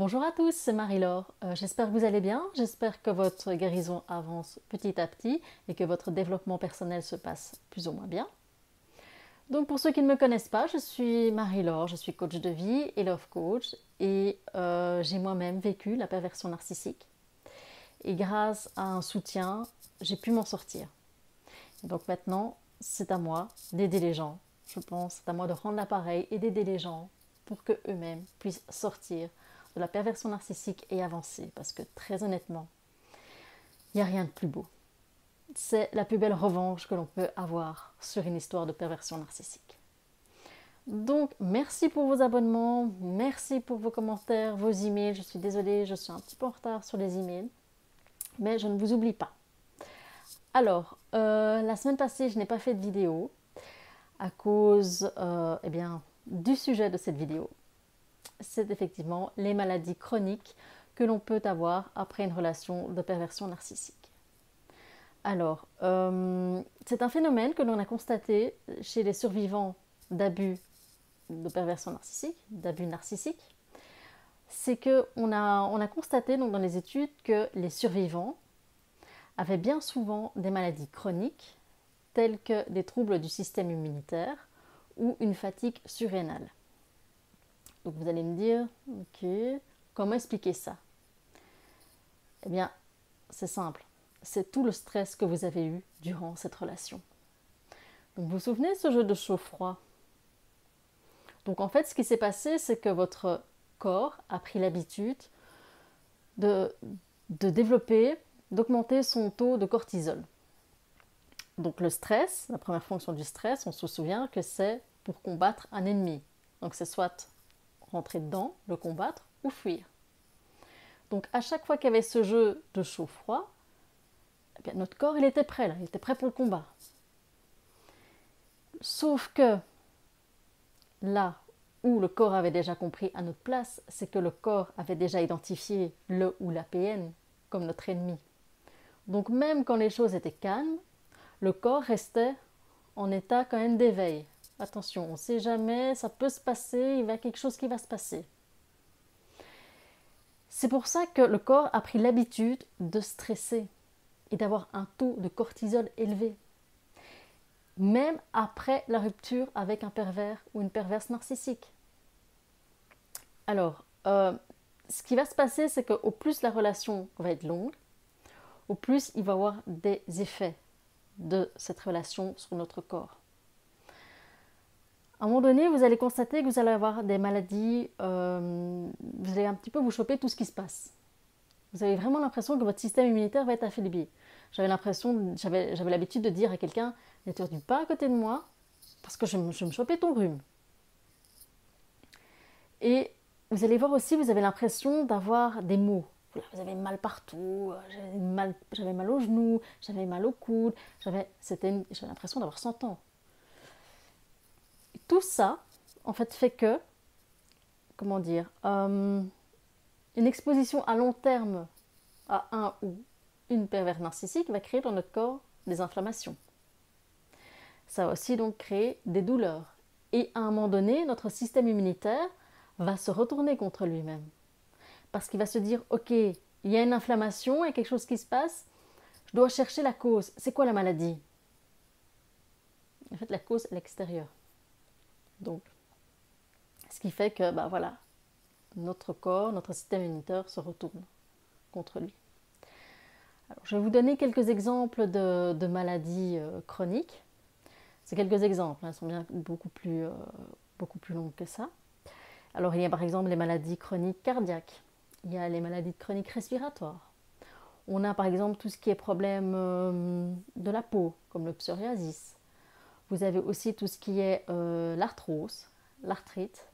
Bonjour à tous, c'est Marie-Laure. Euh, j'espère que vous allez bien, j'espère que votre guérison avance petit à petit et que votre développement personnel se passe plus ou moins bien. Donc pour ceux qui ne me connaissent pas, je suis Marie-Laure, je suis coach de vie et love coach et euh, j'ai moi-même vécu la perversion narcissique. Et grâce à un soutien, j'ai pu m'en sortir. donc maintenant, c'est à moi d'aider les gens. Je pense, c'est à moi de rendre l'appareil et d'aider les gens pour que eux-mêmes puissent sortir de la perversion narcissique et avancer. Parce que très honnêtement, il n'y a rien de plus beau. C'est la plus belle revanche que l'on peut avoir sur une histoire de perversion narcissique. Donc, merci pour vos abonnements, merci pour vos commentaires, vos emails. Je suis désolée, je suis un petit peu en retard sur les emails, mais je ne vous oublie pas. Alors, euh, la semaine passée, je n'ai pas fait de vidéo à cause euh, eh du sujet de cette vidéo c'est effectivement les maladies chroniques que l'on peut avoir après une relation de perversion narcissique. Alors, euh, c'est un phénomène que l'on a constaté chez les survivants d'abus de perversion narcissique, d'abus narcissiques. C'est qu'on a, on a constaté donc, dans les études que les survivants avaient bien souvent des maladies chroniques, telles que des troubles du système immunitaire ou une fatigue surrénale. Donc vous allez me dire, ok, comment expliquer ça? Eh bien, c'est simple. C'est tout le stress que vous avez eu durant cette relation. Donc vous vous souvenez de ce jeu de chaud-froid? Donc en fait, ce qui s'est passé, c'est que votre corps a pris l'habitude de, de développer, d'augmenter son taux de cortisol. Donc le stress, la première fonction du stress, on se souvient que c'est pour combattre un ennemi. Donc c'est soit rentrer dedans, le combattre ou fuir. Donc à chaque fois qu'il y avait ce jeu de chaud-froid, eh notre corps il était prêt là, il était prêt pour le combat. Sauf que là où le corps avait déjà compris à notre place, c'est que le corps avait déjà identifié le ou la PN comme notre ennemi. Donc même quand les choses étaient calmes, le corps restait en état quand même d'éveil. Attention, on ne sait jamais, ça peut se passer, il y a quelque chose qui va se passer. C'est pour ça que le corps a pris l'habitude de stresser et d'avoir un taux de cortisol élevé. Même après la rupture avec un pervers ou une perverse narcissique. Alors, euh, ce qui va se passer, c'est qu'au plus la relation va être longue, au plus il va y avoir des effets de cette relation sur notre corps. À un moment donné, vous allez constater que vous allez avoir des maladies, euh, vous allez un petit peu vous choper tout ce qui se passe. Vous avez vraiment l'impression que votre système immunitaire va être affaibli. J'avais l'impression, j'avais, l'habitude de dire à quelqu'un, n'éterdue pas à côté de moi, parce que je, je me chopais ton rhume. Et vous allez voir aussi, vous avez l'impression d'avoir des maux. Vous avez mal partout, j'avais mal, mal aux genoux, j'avais mal au coude, j'avais l'impression d'avoir 100 ans tout ça, en fait, fait que, comment dire, euh, une exposition à long terme à un ou une pervers narcissique va créer dans notre corps des inflammations. Ça va aussi donc créer des douleurs. Et à un moment donné, notre système immunitaire va se retourner contre lui-même. Parce qu'il va se dire, ok, il y a une inflammation, il y a quelque chose qui se passe, je dois chercher la cause. C'est quoi la maladie? En fait, la cause est l'extérieur. Donc, ce qui fait que, bah voilà, notre corps, notre système immunitaire se retourne contre lui. Alors, je vais vous donner quelques exemples de, maladies euh, chroniques. C'est quelques exemples, hein, sont bien beaucoup plus, euh, beaucoup plus longues que ça. Alors, il y a par exemple les maladies chroniques cardiaques, il y a les maladies chroniques respiratoires. On a par exemple tout ce qui est problème euh, de la peau, comme le psoriasis, vous avez aussi tout ce qui est euh, l'arthrose, l'arthrite.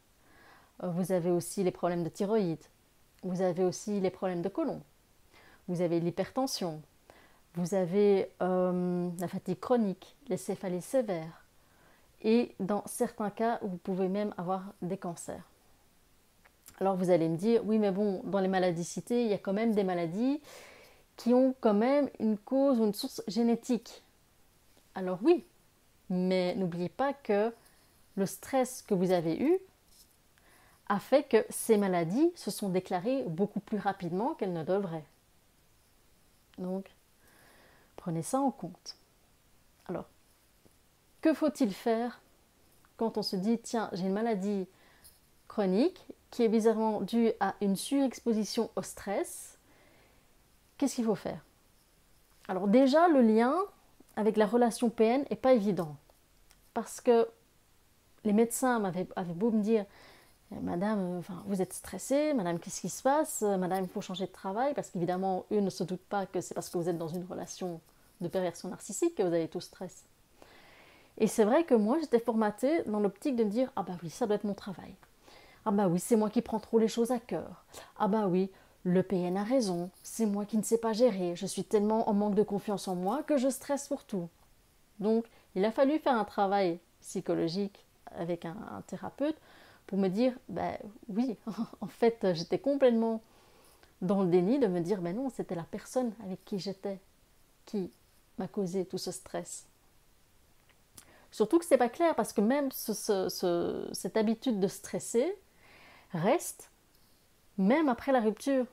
Euh, vous avez aussi les problèmes de thyroïde. Vous avez aussi les problèmes de côlon. Vous avez l'hypertension. Vous avez euh, la fatigue chronique, les céphalées sévères. Et dans certains cas, vous pouvez même avoir des cancers. Alors vous allez me dire, oui mais bon, dans les maladies citées, il y a quand même des maladies qui ont quand même une cause ou une source génétique. Alors oui, mais n'oubliez pas que le stress que vous avez eu a fait que ces maladies se sont déclarées beaucoup plus rapidement qu'elles ne devraient. Donc, prenez ça en compte. Alors, que faut-il faire quand on se dit, tiens, j'ai une maladie chronique qui est bizarrement due à une surexposition au stress? Qu'est-ce qu'il faut faire? Alors déjà, le lien avec la relation PN n'est pas évident. Parce que les médecins m'avaient beau me dire, Madame, enfin, vous êtes stressée, Madame, qu'est-ce qui se passe? Madame, il faut changer de travail, parce qu'évidemment, eux ne se doutent pas que c'est parce que vous êtes dans une relation de perversion narcissique que vous avez tout stress. Et c'est vrai que moi, j'étais formatée dans l'optique de me dire Ah bah oui, ça doit être mon travail. Ah bah oui, c'est moi qui prends trop les choses à cœur. Ah bah oui, le PN a raison, c'est moi qui ne sais pas gérer. Je suis tellement en manque de confiance en moi que je stresse pour tout. Donc, il a fallu faire un travail psychologique avec un, thérapeute pour me dire bah oui, en fait, j'étais complètement dans le déni de me dire ben non, c'était la personne avec qui j'étais qui m'a causé tout ce stress. Surtout que c'est pas clair parce que même cette habitude de stresser reste même après la rupture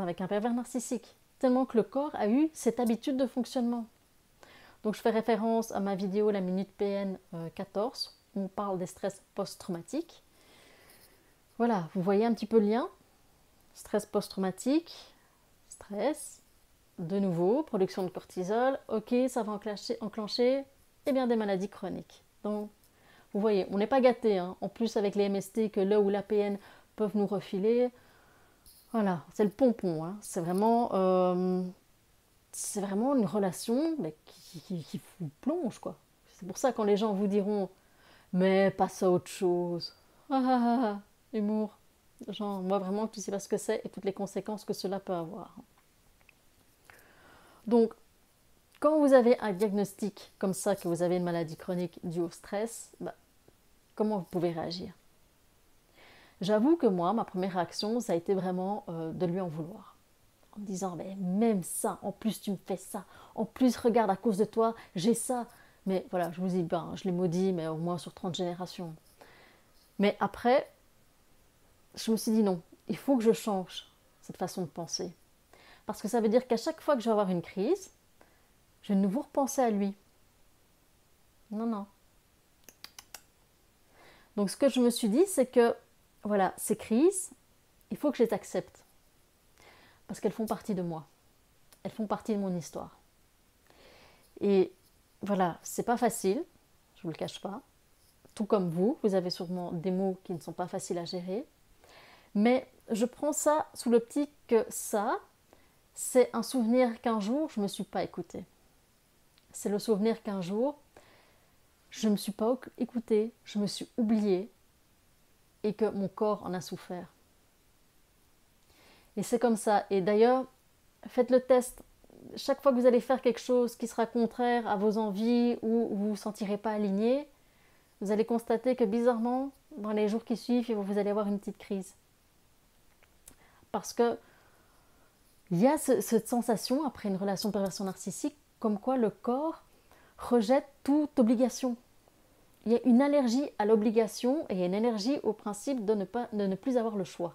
avec un pervers narcissique, tellement que le corps a eu cette habitude de fonctionnement. Donc je fais référence à ma vidéo La Minute PN 14 euh, où on parle des stress post-traumatiques. Voilà, vous voyez un petit peu le lien. Stress post-traumatique, stress, de nouveau, production de cortisol, ok, ça va enclencher, enclencher et bien des maladies chroniques. Donc, vous voyez, on n'est pas gâté. Hein. En plus, avec les MST que là où l'APN peuvent nous refiler, voilà, c'est le pompon. Hein. C'est vraiment, euh, une relation qui, vous plonge, quoi. C'est pour ça quand les gens vous diront, mais passe à autre chose. Ah ah ah, ah humour. Genre, moi vraiment, tu sais pas ce que c'est et toutes les conséquences que cela peut avoir. Donc, quand vous avez un diagnostic comme ça, que vous avez une maladie chronique due au stress, bah, comment vous pouvez réagir? J'avoue que moi, ma première réaction, ça a été vraiment euh, de lui en vouloir. En me disant, mais même ça, en plus tu me fais ça, en plus regarde, à cause de toi, j'ai ça. Mais voilà, je vous dis, ben, je l'ai maudit, mais au moins sur 30 générations. Mais après, je me suis dit non, il faut que je change cette façon de penser. Parce que ça veut dire qu'à chaque fois que je vais avoir une crise, je vais de nouveau repenser à lui. Non, non. Donc ce que je me suis dit, c'est que, voilà, ces crises, il faut que je les accepte. Parce qu'elles font partie de moi. Elles font partie de mon histoire. Et voilà, c'est pas facile, je vous le cache pas. Tout comme vous, vous avez sûrement des mots qui ne sont pas faciles à gérer. Mais je prends ça sous l'optique que ça, c'est un souvenir qu'un jour, je ne me suis pas écoutée c'est le souvenir qu'un jour, je ne me suis pas écoutée, je me suis oubliée et que mon corps en a souffert. Et c'est comme ça. Et d'ailleurs, faites le test. Chaque fois que vous allez faire quelque chose qui sera contraire à vos envies ou vous ne vous sentirez pas aligné, vous allez constater que bizarrement, dans les jours qui suivent, vous allez avoir une petite crise. Parce que il y a cette sensation, après une relation perversion narcissique, comme quoi le corps rejette toute obligation. Il y a une allergie à l'obligation et une allergie au principe de ne, pas, de ne plus avoir le choix.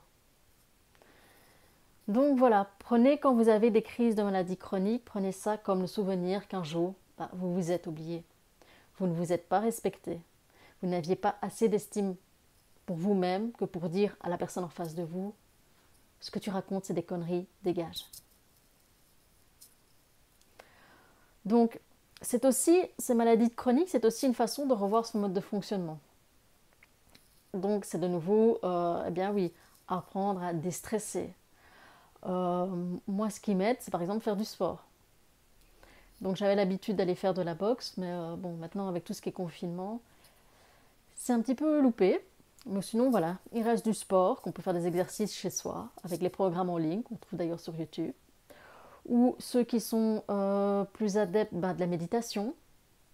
Donc voilà, prenez quand vous avez des crises de maladie chronique, prenez ça comme le souvenir qu'un jour, bah, vous vous êtes oublié. Vous ne vous êtes pas respecté. Vous n'aviez pas assez d'estime pour vous-même que pour dire à la personne en face de vous, ce que tu racontes, c'est des conneries, dégage. Donc, c'est aussi, ces maladies chroniques, c'est aussi une façon de revoir son mode de fonctionnement. Donc, c'est de nouveau, euh, eh bien oui, apprendre à déstresser. Euh, moi, ce qui m'aide, c'est par exemple faire du sport. Donc, j'avais l'habitude d'aller faire de la boxe, mais euh, bon, maintenant, avec tout ce qui est confinement, c'est un petit peu loupé. Mais sinon, voilà, il reste du sport, qu'on peut faire des exercices chez soi, avec les programmes en ligne, qu'on trouve d'ailleurs sur YouTube ou ceux qui sont euh, plus adeptes bah, de la méditation,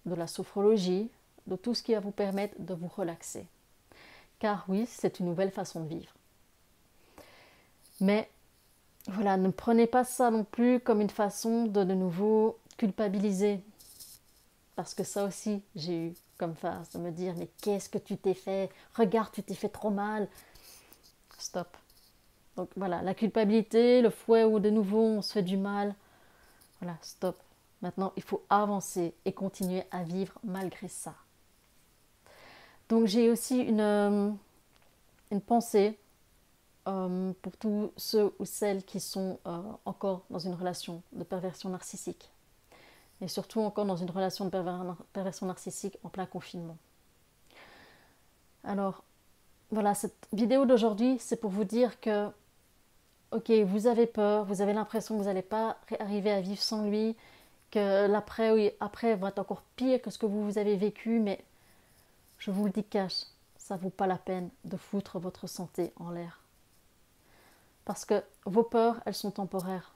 de la sophrologie, de tout ce qui va vous permettre de vous relaxer. Car oui, c'est une nouvelle façon de vivre. Mais voilà, ne prenez pas ça non plus comme une façon de de nouveau culpabiliser. Parce que ça aussi, j'ai eu comme phase de me dire, mais qu'est-ce que tu t'es fait? Regarde, tu t'es fait trop mal. stop. Donc voilà, la culpabilité, le fouet où de nouveau on se fait du mal. Voilà, stop. Maintenant, il faut avancer et continuer à vivre malgré ça. Donc j'ai aussi une, euh, pensée euh, pour tous ceux ou celles qui sont euh, encore dans une relation de perversion narcissique. Et surtout encore dans une relation de perversion narcissique en plein confinement. Alors, voilà, cette vidéo d'aujourd'hui, c'est pour vous dire que, ok, vous avez peur, vous avez l'impression que vous n'allez pas arriver à vivre sans lui, que l'après oui, après va être encore pire que ce que vous, avez vécu, mais je vous le dis cash, ça vaut pas la peine de foutre votre santé en l'air. Parce que vos peurs, elles sont temporaires.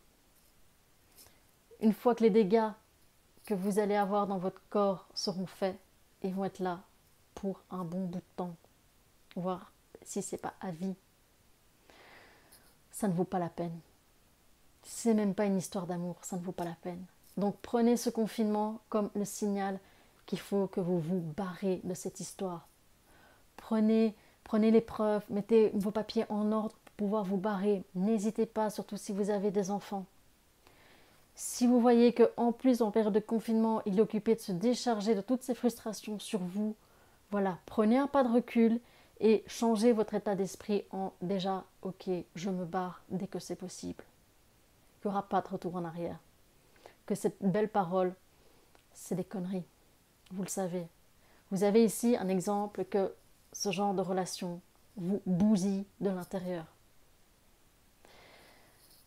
Une fois que les dégâts que vous allez avoir dans votre corps seront faits, ils vont être là pour un bon bout de temps, voire si c'est pas à vie. Ça ne vaut pas la peine. C'est même pas une histoire d'amour, ça ne vaut pas la peine. Donc prenez ce confinement comme le signal qu'il faut que vous vous barrez de cette histoire. Prenez, prenez les preuves, mettez vos papiers en ordre pour pouvoir vous barrer. N'hésitez pas, surtout si vous avez des enfants. Si vous voyez que en plus en période de confinement, il est occupé de se décharger de toutes ces frustrations sur vous, voilà, prenez un pas de recul et changez votre état d'esprit en déjà, ok, je me barre dès que c'est possible. Il n'y aura pas de retour en arrière que cette belle parole, c'est des conneries. Vous le savez. Vous avez ici un exemple que ce genre de relation vous bousille de l'intérieur.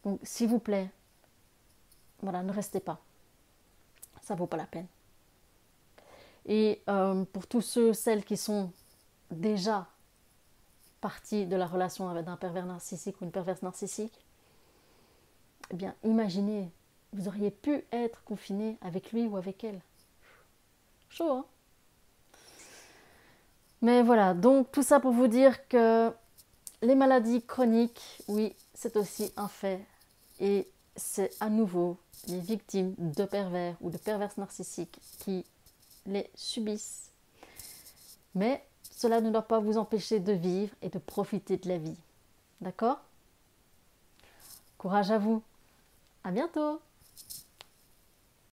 Donc, s'il vous plaît, voilà, ne restez pas. Ça vaut pas la peine. Et euh, pour tous ceux, celles qui sont déjà partis de la relation avec un pervers narcissique ou une perverse narcissique, eh bien, imaginez vous auriez pu être confiné avec lui ou avec elle. Chaud, hein? Mais voilà, donc tout ça pour vous dire que les maladies chroniques, oui, c'est aussi un fait. Et c'est à nouveau les victimes de pervers ou de perverses narcissiques qui les subissent. Mais cela ne doit pas vous empêcher de vivre et de profiter de la vie. D'accord? Courage à vous. À bientôt